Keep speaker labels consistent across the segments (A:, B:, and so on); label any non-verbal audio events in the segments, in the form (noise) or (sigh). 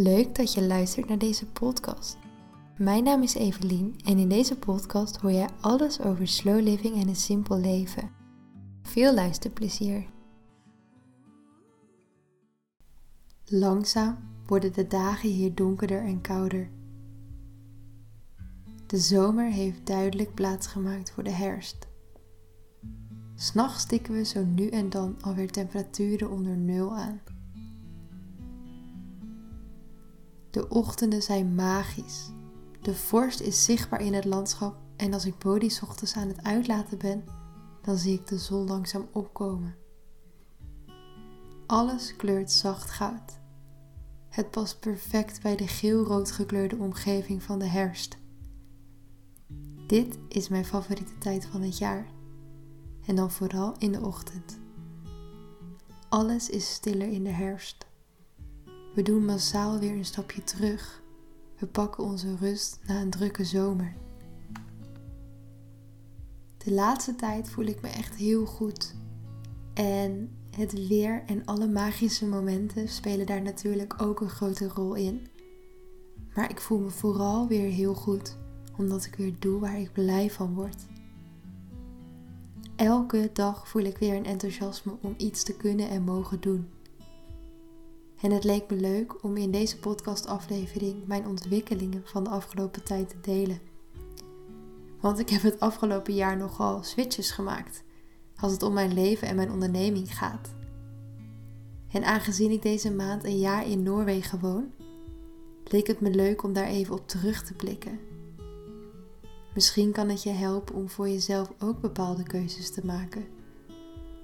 A: Leuk dat je luistert naar deze podcast. Mijn naam is Evelien en in deze podcast hoor jij alles over slow living en een simpel leven. Veel luisterplezier. Langzaam worden de dagen hier donkerder en kouder. De zomer heeft duidelijk plaatsgemaakt voor de herfst. S'nachts tikken we zo nu en dan alweer temperaturen onder nul aan. De ochtenden zijn magisch. De vorst is zichtbaar in het landschap en als ik Bodhi ochtends aan het uitlaten ben, dan zie ik de zon langzaam opkomen. Alles kleurt zacht goud. Het past perfect bij de geel-rood gekleurde omgeving van de herfst. Dit is mijn favoriete tijd van het jaar. En dan vooral in de ochtend. Alles is stiller in de herfst. We doen massaal weer een stapje terug. We pakken onze rust na een drukke zomer. De laatste tijd voel ik me echt heel goed. En het weer en alle magische momenten spelen daar natuurlijk ook een grote rol in. Maar ik voel me vooral weer heel goed, omdat ik weer doe waar ik blij van word. Elke dag voel ik weer een enthousiasme om iets te kunnen en mogen doen. En het leek me leuk om in deze podcastaflevering mijn ontwikkelingen van de afgelopen tijd te delen. Want ik heb het afgelopen jaar nogal switches gemaakt als het om mijn leven en mijn onderneming gaat. En aangezien ik deze maand een jaar in Noorwegen woon, leek het me leuk om daar even op terug te blikken. Misschien kan het je helpen om voor jezelf ook bepaalde keuzes te maken.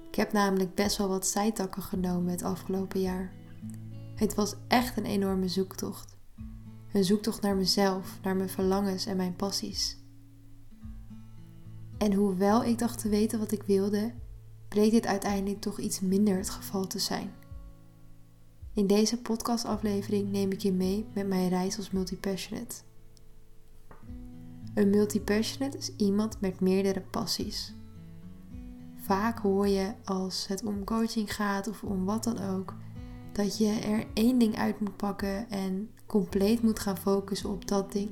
A: Ik heb namelijk best wel wat zijtakken genomen het afgelopen jaar. Het was echt een enorme zoektocht. Een zoektocht naar mezelf, naar mijn verlangens en mijn passies. En hoewel ik dacht te weten wat ik wilde, bleek dit uiteindelijk toch iets minder het geval te zijn. In deze podcastaflevering neem ik je mee met mijn reis als multipassionate. Een multipassionate is iemand met meerdere passies. Vaak hoor je als het om coaching gaat of om wat dan ook, dat je er één ding uit moet pakken en compleet moet gaan focussen op dat ding.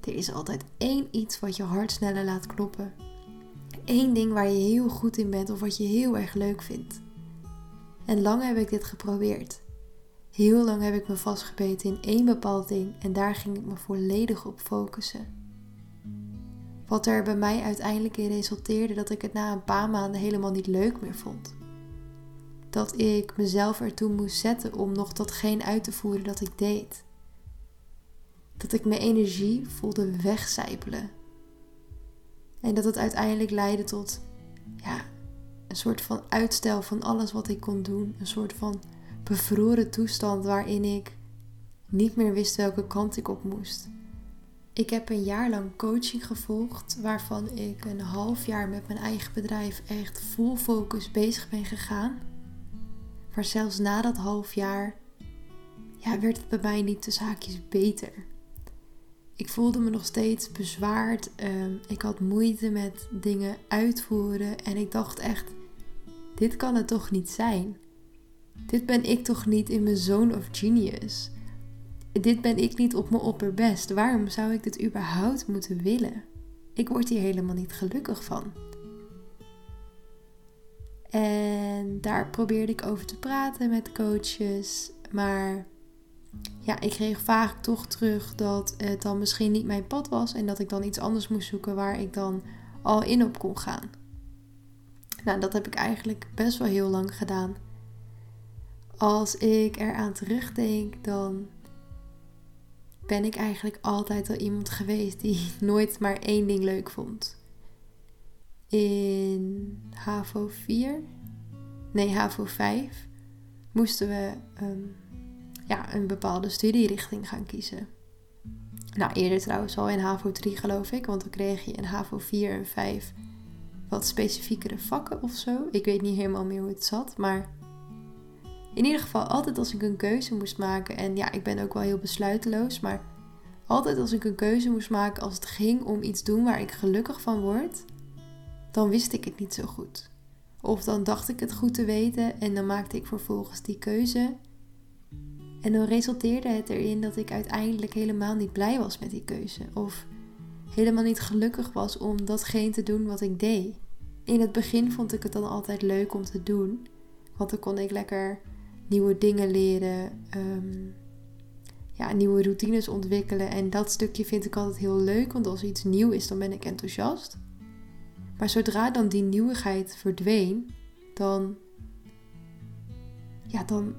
A: Er is altijd één iets wat je hart sneller laat kloppen. Eén ding waar je heel goed in bent of wat je heel erg leuk vindt. En lang heb ik dit geprobeerd. Heel lang heb ik me vastgebeten in één bepaald ding en daar ging ik me volledig op focussen. Wat er bij mij uiteindelijk in resulteerde dat ik het na een paar maanden helemaal niet leuk meer vond dat ik mezelf ertoe moest zetten om nog datgene uit te voeren dat ik deed. Dat ik mijn energie voelde wegcijpelen. En dat het uiteindelijk leidde tot ja, een soort van uitstel van alles wat ik kon doen. Een soort van bevroren toestand waarin ik niet meer wist welke kant ik op moest. Ik heb een jaar lang coaching gevolgd, waarvan ik een half jaar met mijn eigen bedrijf echt full focus bezig ben gegaan. Maar zelfs na dat half jaar ja, werd het bij mij niet de zaakjes beter. Ik voelde me nog steeds bezwaard. Ehm, ik had moeite met dingen uitvoeren. En ik dacht echt: dit kan het toch niet zijn? Dit ben ik toch niet in mijn zone of genius? Dit ben ik niet op mijn opperbest. Waarom zou ik dit überhaupt moeten willen? Ik word hier helemaal niet gelukkig van. En daar probeerde ik over te praten met coaches. Maar ja, ik kreeg vaak toch terug dat het dan misschien niet mijn pad was. En dat ik dan iets anders moest zoeken waar ik dan al in op kon gaan. Nou, dat heb ik eigenlijk best wel heel lang gedaan. Als ik eraan terugdenk, dan ben ik eigenlijk altijd al iemand geweest die (laughs) nooit maar één ding leuk vond in HAVO 4, nee HAVO 5, moesten we um, ja, een bepaalde studierichting gaan kiezen. Nou, eerder trouwens al in HAVO 3 geloof ik, want dan kreeg je in HAVO 4 en 5 wat specifiekere vakken of zo. Ik weet niet helemaal meer hoe het zat, maar in ieder geval altijd als ik een keuze moest maken, en ja, ik ben ook wel heel besluiteloos, maar altijd als ik een keuze moest maken als het ging om iets doen waar ik gelukkig van word, dan wist ik het niet zo goed. Of dan dacht ik het goed te weten en dan maakte ik vervolgens die keuze. En dan resulteerde het erin dat ik uiteindelijk helemaal niet blij was met die keuze. Of helemaal niet gelukkig was om datgene te doen wat ik deed. In het begin vond ik het dan altijd leuk om te doen. Want dan kon ik lekker nieuwe dingen leren. Ehm, ja, nieuwe routines ontwikkelen. En dat stukje vind ik altijd heel leuk. Want als iets nieuw is, dan ben ik enthousiast. Maar zodra dan die nieuwigheid verdween, dan, ja, dan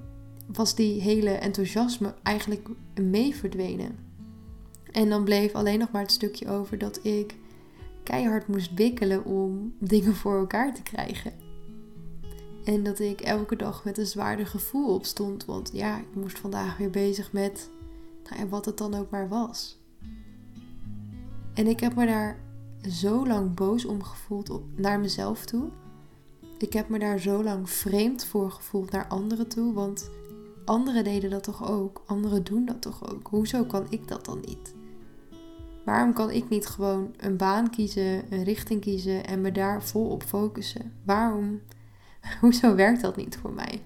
A: was die hele enthousiasme eigenlijk mee verdwenen. En dan bleef alleen nog maar het stukje over dat ik keihard moest wikkelen om dingen voor elkaar te krijgen. En dat ik elke dag met een zwaarder gevoel opstond. Want ja, ik moest vandaag weer bezig met nou, wat het dan ook maar was. En ik heb me daar zo lang boos om gevoeld op, naar mezelf toe. Ik heb me daar zo lang vreemd voor gevoeld naar anderen toe. Want anderen deden dat toch ook? Anderen doen dat toch ook? Hoezo kan ik dat dan niet? Waarom kan ik niet gewoon een baan kiezen, een richting kiezen en me daar vol op focussen? Waarom? (laughs) Hoezo werkt dat niet voor mij?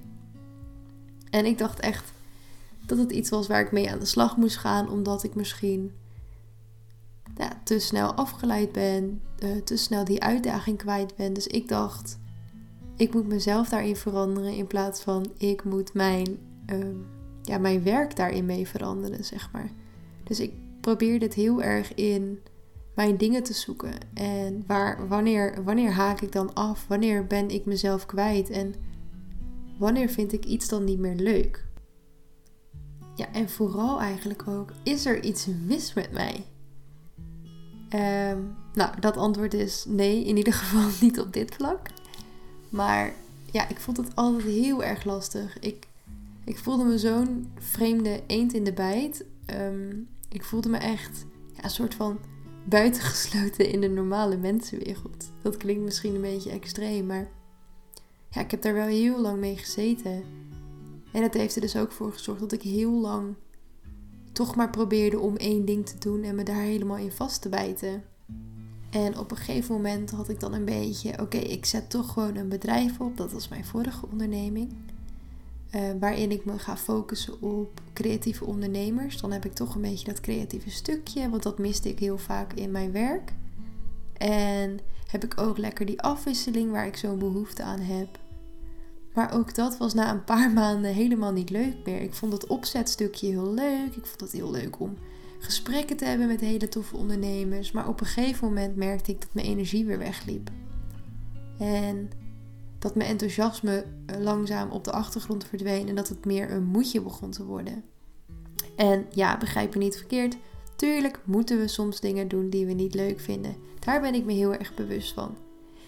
A: En ik dacht echt dat het iets was waar ik mee aan de slag moest gaan, omdat ik misschien te snel afgeleid ben, uh, te snel die uitdaging kwijt ben. Dus ik dacht, ik moet mezelf daarin veranderen in plaats van ik moet mijn, uh, ja, mijn werk daarin mee veranderen, zeg maar. Dus ik probeer dit heel erg in mijn dingen te zoeken. En waar, wanneer, wanneer haak ik dan af? Wanneer ben ik mezelf kwijt? En wanneer vind ik iets dan niet meer leuk? Ja, en vooral eigenlijk ook, is er iets mis met mij? Ehm, nou, dat antwoord is nee, in ieder geval (laughs) niet op dit vlak. Maar ja, ik vond het altijd heel erg lastig. Ik, ik voelde me zo'n vreemde eend in de bijt. Ehm, ik voelde me echt ja, een soort van buitengesloten in de normale mensenwereld. Dat klinkt misschien een beetje extreem, maar ja, ik heb daar wel heel lang mee gezeten. En het heeft er dus ook voor gezorgd dat ik heel lang toch maar probeerde om één ding te doen en me daar helemaal in vast te bijten. En op een gegeven moment had ik dan een beetje, oké, ik zet toch gewoon een bedrijf op. Dat was mijn vorige onderneming. Uh, waarin ik me ga focussen op creatieve ondernemers. Dan heb ik toch een beetje dat creatieve stukje, want dat miste ik heel vaak in mijn werk. En heb ik ook lekker die afwisseling waar ik zo'n behoefte aan heb. Maar ook dat was na een paar maanden helemaal niet leuk meer. Ik vond het opzetstukje heel leuk. Ik vond het heel leuk om gesprekken te hebben met hele toffe ondernemers. Maar op een gegeven moment merkte ik dat mijn energie weer wegliep. En dat mijn enthousiasme eh, langzaam op de achtergrond verdween en dat het meer een moedje begon te worden. En ja, begrijp me niet verkeerd. Tuurlijk moeten we soms dingen doen die we niet leuk vinden. Daar ben ik me heel erg bewust van.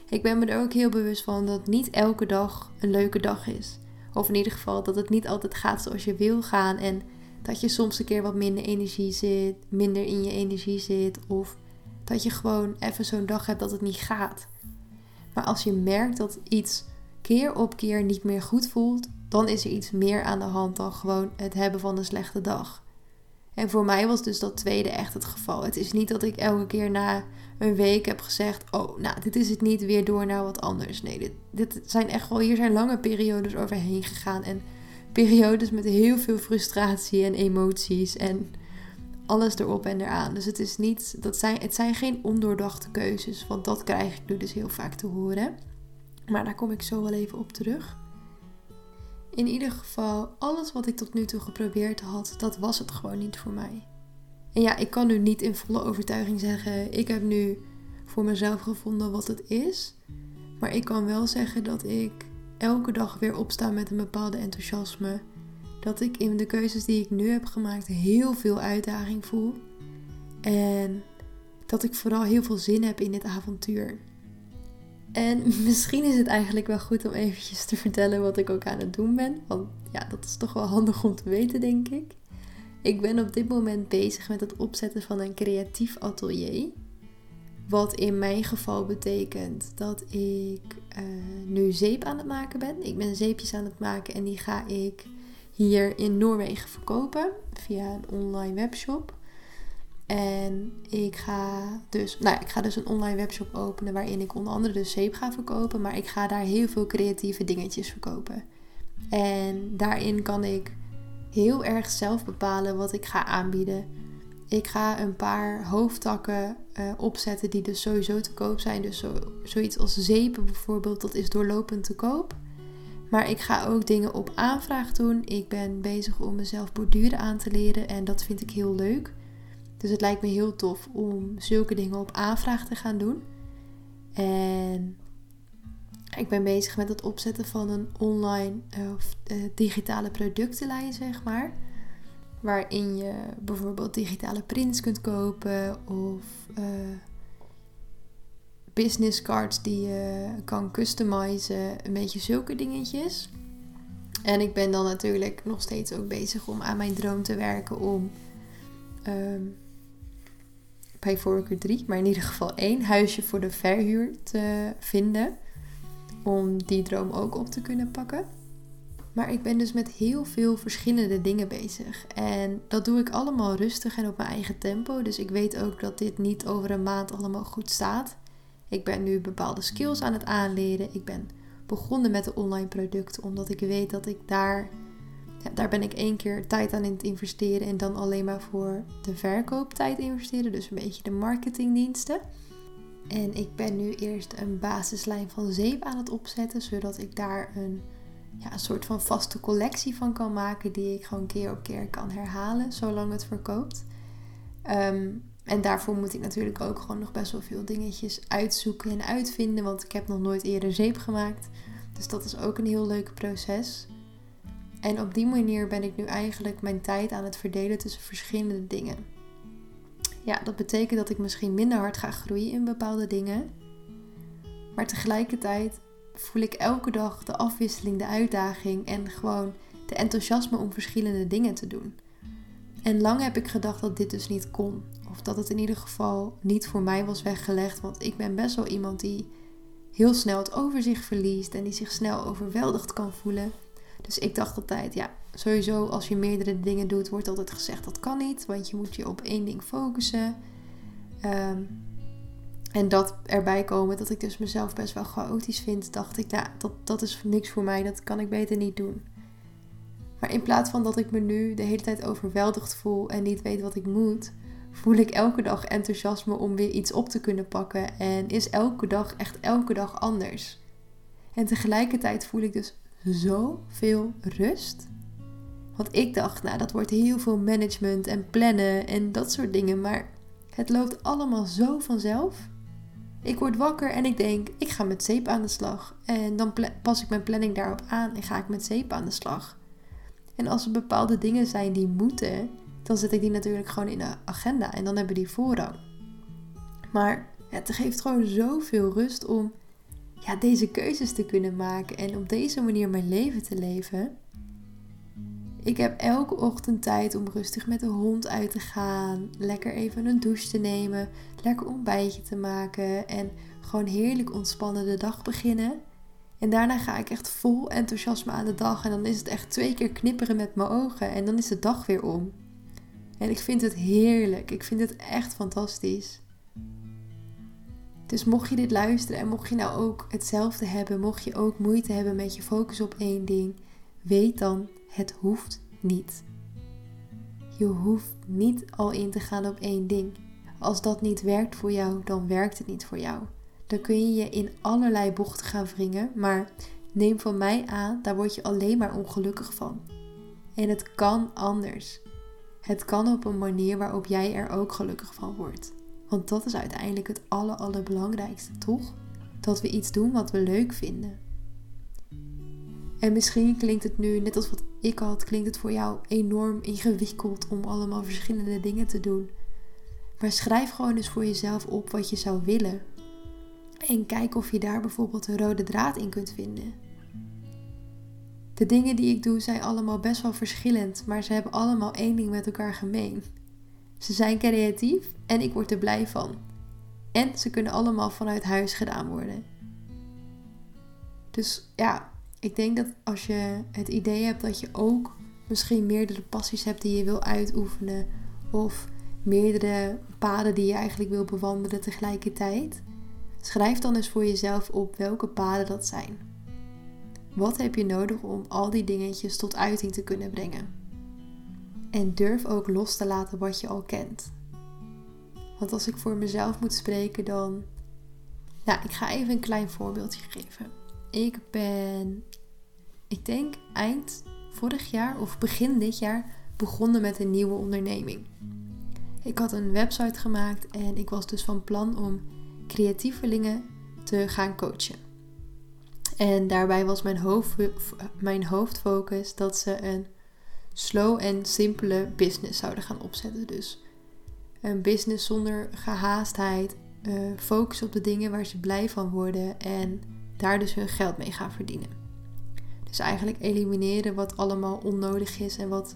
A: Ik ben me er ook heel bewust van dat niet elke dag een leuke dag is. Of in ieder geval dat het niet altijd gaat zoals je wil gaan. En dat je soms een keer wat minder energie zit, minder in je energie zit. Of dat je gewoon even zo'n dag hebt dat het niet gaat. Maar als je merkt dat iets keer op keer niet meer goed voelt, dan is er iets meer aan de hand dan gewoon het hebben van een slechte dag. En voor mij was dus dat tweede echt het geval. Het is niet dat ik elke keer na een week heb gezegd: Oh, nou, dit is het niet, weer door naar wat anders. Nee, dit, dit zijn echt wel, hier zijn lange periodes overheen gegaan. En periodes met heel veel frustratie en emoties en alles erop en eraan. Dus het is niet, dat zijn, het zijn geen ondoordachte keuzes, want dat krijg ik nu dus heel vaak te horen. Maar daar kom ik zo wel even op terug. In ieder geval, alles wat ik tot nu toe geprobeerd had, dat was het gewoon niet voor mij. En ja, ik kan nu niet in volle overtuiging zeggen, ik heb nu voor mezelf gevonden wat het is. Maar ik kan wel zeggen dat ik elke dag weer opsta met een bepaalde enthousiasme. Dat ik in de keuzes die ik nu heb gemaakt heel veel uitdaging voel. En dat ik vooral heel veel zin heb in dit avontuur. En (laughs) misschien is het eigenlijk wel goed om eventjes te vertellen wat ik ook aan het doen ben. Want ja, dat is toch wel handig om te weten, denk ik. Ik ben op dit moment bezig met het opzetten van een creatief atelier. Wat in mijn geval betekent dat ik uh, nu zeep aan het maken ben. Ik ben zeepjes aan het maken en die ga ik hier in Noorwegen verkopen via een online webshop. En ik ga dus, nou, ik ga dus een online webshop openen waarin ik onder andere de zeep ga verkopen. Maar ik ga daar heel veel creatieve dingetjes verkopen. En daarin kan ik heel erg zelf bepalen wat ik ga aanbieden. Ik ga een paar hoofdtakken uh, opzetten die dus sowieso te koop zijn. Dus zo, zoiets als zeepen bijvoorbeeld, dat is doorlopend te koop. Maar ik ga ook dingen op aanvraag doen. Ik ben bezig om mezelf borduren aan te leren en dat vind ik heel leuk. Dus het lijkt me heel tof om zulke dingen op aanvraag te gaan doen. En ik ben bezig met het opzetten van een online of uh, digitale productenlijn, zeg maar. Waarin je bijvoorbeeld digitale prints kunt kopen of uh, business cards die je kan customizen. Een beetje zulke dingetjes. En ik ben dan natuurlijk nog steeds ook bezig om aan mijn droom te werken om um, bij voorkeur drie, maar in ieder geval één huisje voor de verhuur te vinden. Om die droom ook op te kunnen pakken. Maar ik ben dus met heel veel verschillende dingen bezig. En dat doe ik allemaal rustig en op mijn eigen tempo. Dus ik weet ook dat dit niet over een maand allemaal goed staat. Ik ben nu bepaalde skills aan het aanleren. Ik ben begonnen met de online producten omdat ik weet dat ik daar, daar ben ik één keer tijd aan in het investeren en dan alleen maar voor de verkooptijd investeren. Dus een beetje de marketingdiensten. En ik ben nu eerst een basislijn van zeep aan het opzetten, zodat ik daar een, ja, een soort van vaste collectie van kan maken die ik gewoon keer op keer kan herhalen, zolang het verkoopt. Ehm, en daarvoor moet ik natuurlijk ook gewoon nog best wel veel dingetjes uitzoeken en uitvinden, want ik heb nog nooit eerder zeep gemaakt. Dus dat is ook een heel leuk proces. En op die manier ben ik nu eigenlijk mijn tijd aan het verdelen tussen verschillende dingen. Ja, dat betekent dat ik misschien minder hard ga groeien in bepaalde dingen. Maar tegelijkertijd voel ik elke dag de afwisseling, de uitdaging en gewoon de enthousiasme om verschillende dingen te doen. En lang heb ik gedacht dat dit dus niet kon. Of dat het in ieder geval niet voor mij was weggelegd. Want ik ben best wel iemand die heel snel het overzicht verliest en die zich snel overweldigd kan voelen. Dus ik dacht altijd, ja, sowieso als je meerdere dingen doet, wordt altijd gezegd dat kan niet, want je moet je op één ding focussen. Ehm, en dat erbij komen dat ik dus mezelf best wel chaotisch vind, dacht ik, nou, dat, dat is niks voor mij, dat kan ik beter niet doen. Maar in plaats van dat ik me nu de hele tijd overweldigd voel en niet weet wat ik moet, voel ik elke dag enthousiasme om weer iets op te kunnen pakken. En is elke dag echt elke dag anders. En tegelijkertijd voel ik dus zoveel rust. Want ik dacht, nou, dat wordt heel veel management en plannen en dat soort dingen. Maar het loopt allemaal zo vanzelf. Ik word wakker en ik denk, ik ga met zeep aan de slag. En dan pas ik mijn planning daarop aan en ga ik met zeep aan de slag. En als er bepaalde dingen zijn die moeten, dan zet ik die natuurlijk gewoon in de agenda en dan hebben die voorrang. Maar het geeft gewoon zoveel rust om ja, deze keuzes te kunnen maken en op deze manier mijn leven te leven. Ik heb elke ochtend tijd om rustig met de hond uit te gaan, lekker even een douche te nemen, lekker ontbijtje te maken en gewoon heerlijk ontspannen de dag beginnen. En daarna ga ik echt vol enthousiasme aan de dag en dan is het echt twee keer knipperen met mijn ogen en dan is de dag weer om. En ik vind het heerlijk. Ik vind het echt fantastisch. Dus mocht je dit luisteren en mocht je nou ook hetzelfde hebben, mocht je ook moeite hebben met je focus op één ding, weet dan, het hoeft niet. Je hoeft niet al in te gaan op één ding. Als dat niet werkt voor jou, dan werkt het niet voor jou. Dan kun je je in allerlei bochten gaan wringen, maar neem van mij aan, daar word je alleen maar ongelukkig van. En het kan anders. Het kan op een manier waarop jij er ook gelukkig van wordt. Want dat is uiteindelijk het aller, allerbelangrijkste, toch? Dat we iets doen wat we leuk vinden. En misschien klinkt het nu, net als wat ik had, klinkt het voor jou enorm ingewikkeld om allemaal verschillende dingen te doen. Maar schrijf gewoon eens voor jezelf op wat je zou willen. En kijk of je daar bijvoorbeeld een rode draad in kunt vinden. De dingen die ik doe zijn allemaal best wel verschillend, maar ze hebben allemaal één ding met elkaar gemeen. Ze zijn creatief en ik word er blij van. En ze kunnen allemaal vanuit huis gedaan worden. Dus ja, ik denk dat als je het idee hebt dat je ook misschien meerdere passies hebt die je wil uitoefenen, of meerdere paden die je eigenlijk wil bewandelen tegelijkertijd, schrijf dan eens voor jezelf op welke paden dat zijn. Wat heb je nodig om al die dingetjes tot uiting te kunnen brengen? En durf ook los te laten wat je al kent. Want als ik voor mezelf moet spreken, dan. Nou, ik ga even een klein voorbeeldje geven. Ik ben, ik denk eind vorig jaar of begin dit jaar begonnen met een nieuwe onderneming. Ik had een website gemaakt en ik was dus van plan om creatievelingen te gaan coachen. En daarbij was mijn, hoofd, mijn hoofdfocus dat ze een slow en simpele business zouden gaan opzetten. Dus een business zonder gehaastheid, uh, focus op de dingen waar ze blij van worden en daar dus hun geld mee gaan verdienen. Dus eigenlijk elimineren wat allemaal onnodig is en wat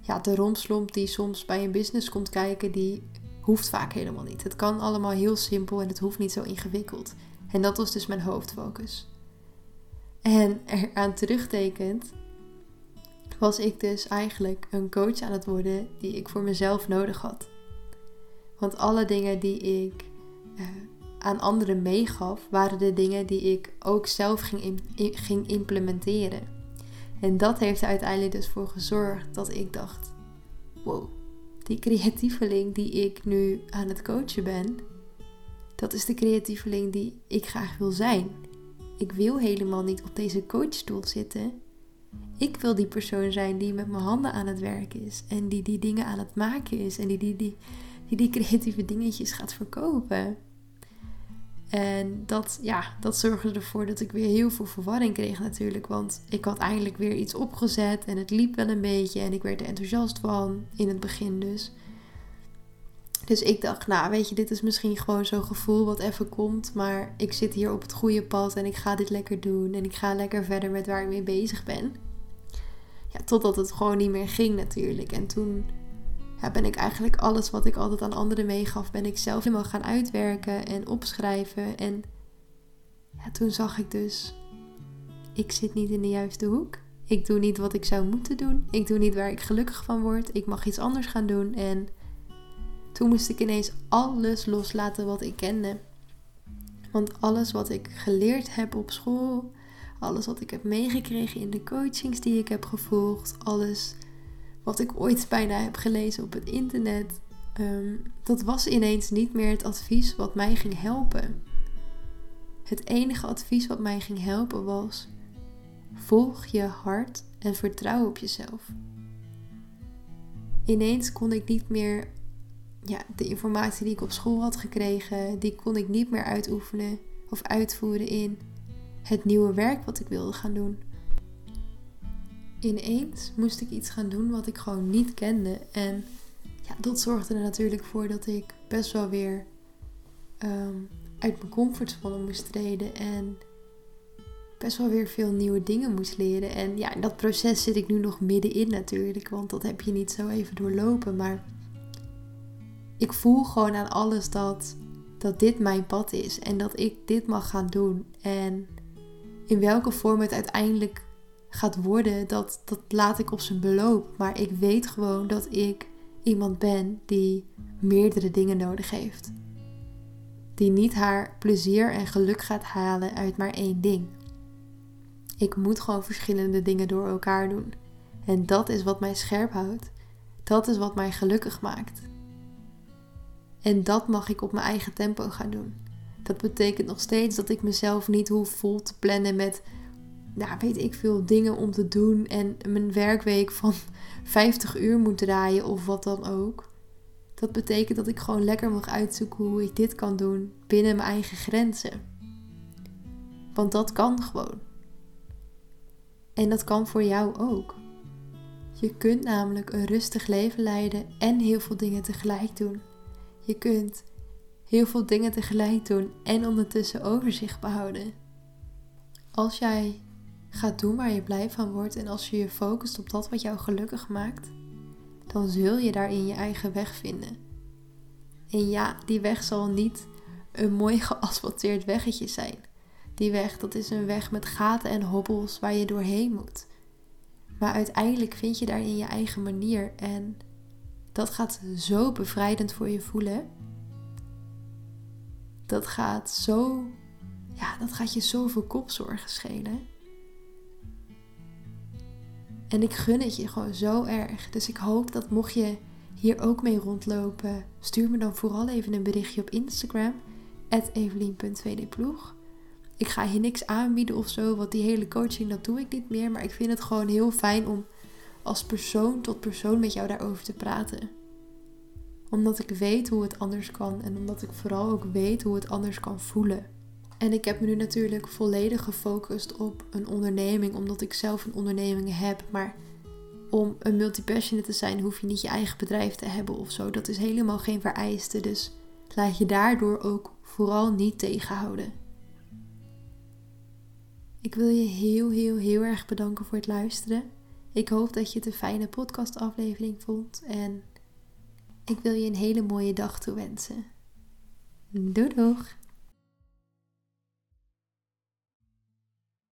A: ja, de romslomp die soms bij een business komt kijken, die hoeft vaak helemaal niet. Het kan allemaal heel simpel en het hoeft niet zo ingewikkeld. En dat was dus mijn hoofdfocus. En (laughs) eraan terugtekend was ik dus eigenlijk een coach aan het worden die ik voor mezelf nodig had. Want alle dingen die ik uh, aan anderen meegaf, waren de dingen die ik ook zelf ging, ging implementeren. En dat heeft er uiteindelijk dus voor gezorgd dat ik dacht: wow, die creatieveling die ik nu aan het coachen ben, dat is de creatieveling die ik graag wil zijn. Ik wil helemaal niet op deze coachstoel zitten. Ik wil die persoon zijn die met mijn handen aan het werk is en die die dingen aan het maken is en die die, die, die, die creatieve dingetjes gaat verkopen. En dat, ja, dat zorgde ervoor dat ik weer heel veel verwarring kreeg natuurlijk. Want ik had eindelijk weer iets opgezet en het liep wel een beetje. En ik werd er enthousiast van, in het begin dus. Dus ik dacht, nou weet je, dit is misschien gewoon zo'n gevoel wat even komt. Maar ik zit hier op het goede pad en ik ga dit lekker doen. En ik ga lekker verder met waar ik mee bezig ben. Ja, totdat het gewoon niet meer ging natuurlijk. En toen ben ik eigenlijk alles wat ik altijd aan anderen meegaf, ben ik zelf helemaal gaan uitwerken en opschrijven. En toen zag ik dus, ik zit niet in de juiste hoek. Ik doe niet wat ik zou moeten doen. Ik doe niet waar ik gelukkig van word. Ik mag iets anders gaan doen. En toen moest ik ineens alles loslaten wat ik kende. Want alles wat ik geleerd heb op school, alles wat ik heb meegekregen in de coachings die ik heb gevolgd, alles wat ik ooit bijna heb gelezen op het internet, ehm, dat was ineens niet meer het advies wat mij ging helpen. Het enige advies wat mij ging helpen was: volg je hart en vertrouw op jezelf. Ineens kon ik niet meer ja, de informatie die ik op school had gekregen, die kon ik niet meer uitoefenen of uitvoeren in het nieuwe werk wat ik wilde gaan doen ineens moest ik iets gaan doen wat ik gewoon niet kende. En ja, dat zorgde er natuurlijk voor dat ik best wel weer ehm, uit mijn comfortzone moest treden. En best wel weer veel nieuwe dingen moest leren. En ja, in dat proces zit ik nu nog middenin natuurlijk. Want dat heb je niet zo even doorlopen. Maar ik voel gewoon aan alles dat, dat dit mijn pad is. En dat ik dit mag gaan doen. En in welke vorm het uiteindelijk gaat worden, dat, dat laat ik op zijn beloop. Maar ik weet gewoon dat ik iemand ben die meerdere dingen nodig heeft. Die niet haar plezier en geluk gaat halen uit maar één ding. Ik moet gewoon verschillende dingen door elkaar doen. En dat is wat mij scherp houdt. Dat is wat mij gelukkig maakt. En dat mag ik op mijn eigen tempo gaan doen. Dat betekent nog steeds dat ik mezelf niet hoef vol te plannen met nou, weet ik veel dingen om te doen en mijn werkweek van (laughs) 50 uur moet draaien of wat dan ook. Dat betekent dat ik gewoon lekker mag uitzoeken hoe ik dit kan doen binnen mijn eigen grenzen. Want dat kan gewoon. En dat kan voor jou ook. Je kunt namelijk een rustig leven leiden en heel veel dingen tegelijk doen. Je kunt heel veel dingen tegelijk doen en ondertussen overzicht behouden. Als jij Ga doen waar je blij van wordt en als je je focust op dat wat jou gelukkig maakt, dan zul je daarin je eigen weg vinden. En ja, die weg zal niet een mooi geasfalteerd weggetje zijn. Die weg, dat is een weg met gaten en hobbels waar je doorheen moet. Maar uiteindelijk vind je daarin je eigen manier en dat gaat zo bevrijdend voor je voelen. Dat gaat zo, ja, dat gaat je zoveel kopzorgen schelen. En ik gun het je gewoon zo erg. Dus ik hoop dat mocht je hier ook mee rondlopen, stuur me dan vooral even een berichtje op Instagram, evelien.2dploeg. Ik ga je niks aanbieden of zo, want die hele coaching, dat doe ik niet meer. Maar ik vind het gewoon heel fijn om als persoon tot persoon met jou daarover te praten. Omdat ik weet hoe het anders kan en omdat ik vooral ook weet hoe het anders kan voelen. En ik heb me nu natuurlijk volledig gefocust op een onderneming, omdat ik zelf een onderneming heb. Maar om een multipassionate te zijn, hoef je niet je eigen bedrijf te hebben of zo. Dat is helemaal geen vereiste. Dus laat je daardoor ook vooral niet tegenhouden. Ik wil je heel, heel, heel erg bedanken voor het luisteren. Ik hoop dat je het een fijne podcastaflevering vond. En ik wil je een hele mooie dag toewensen. Doei doeg!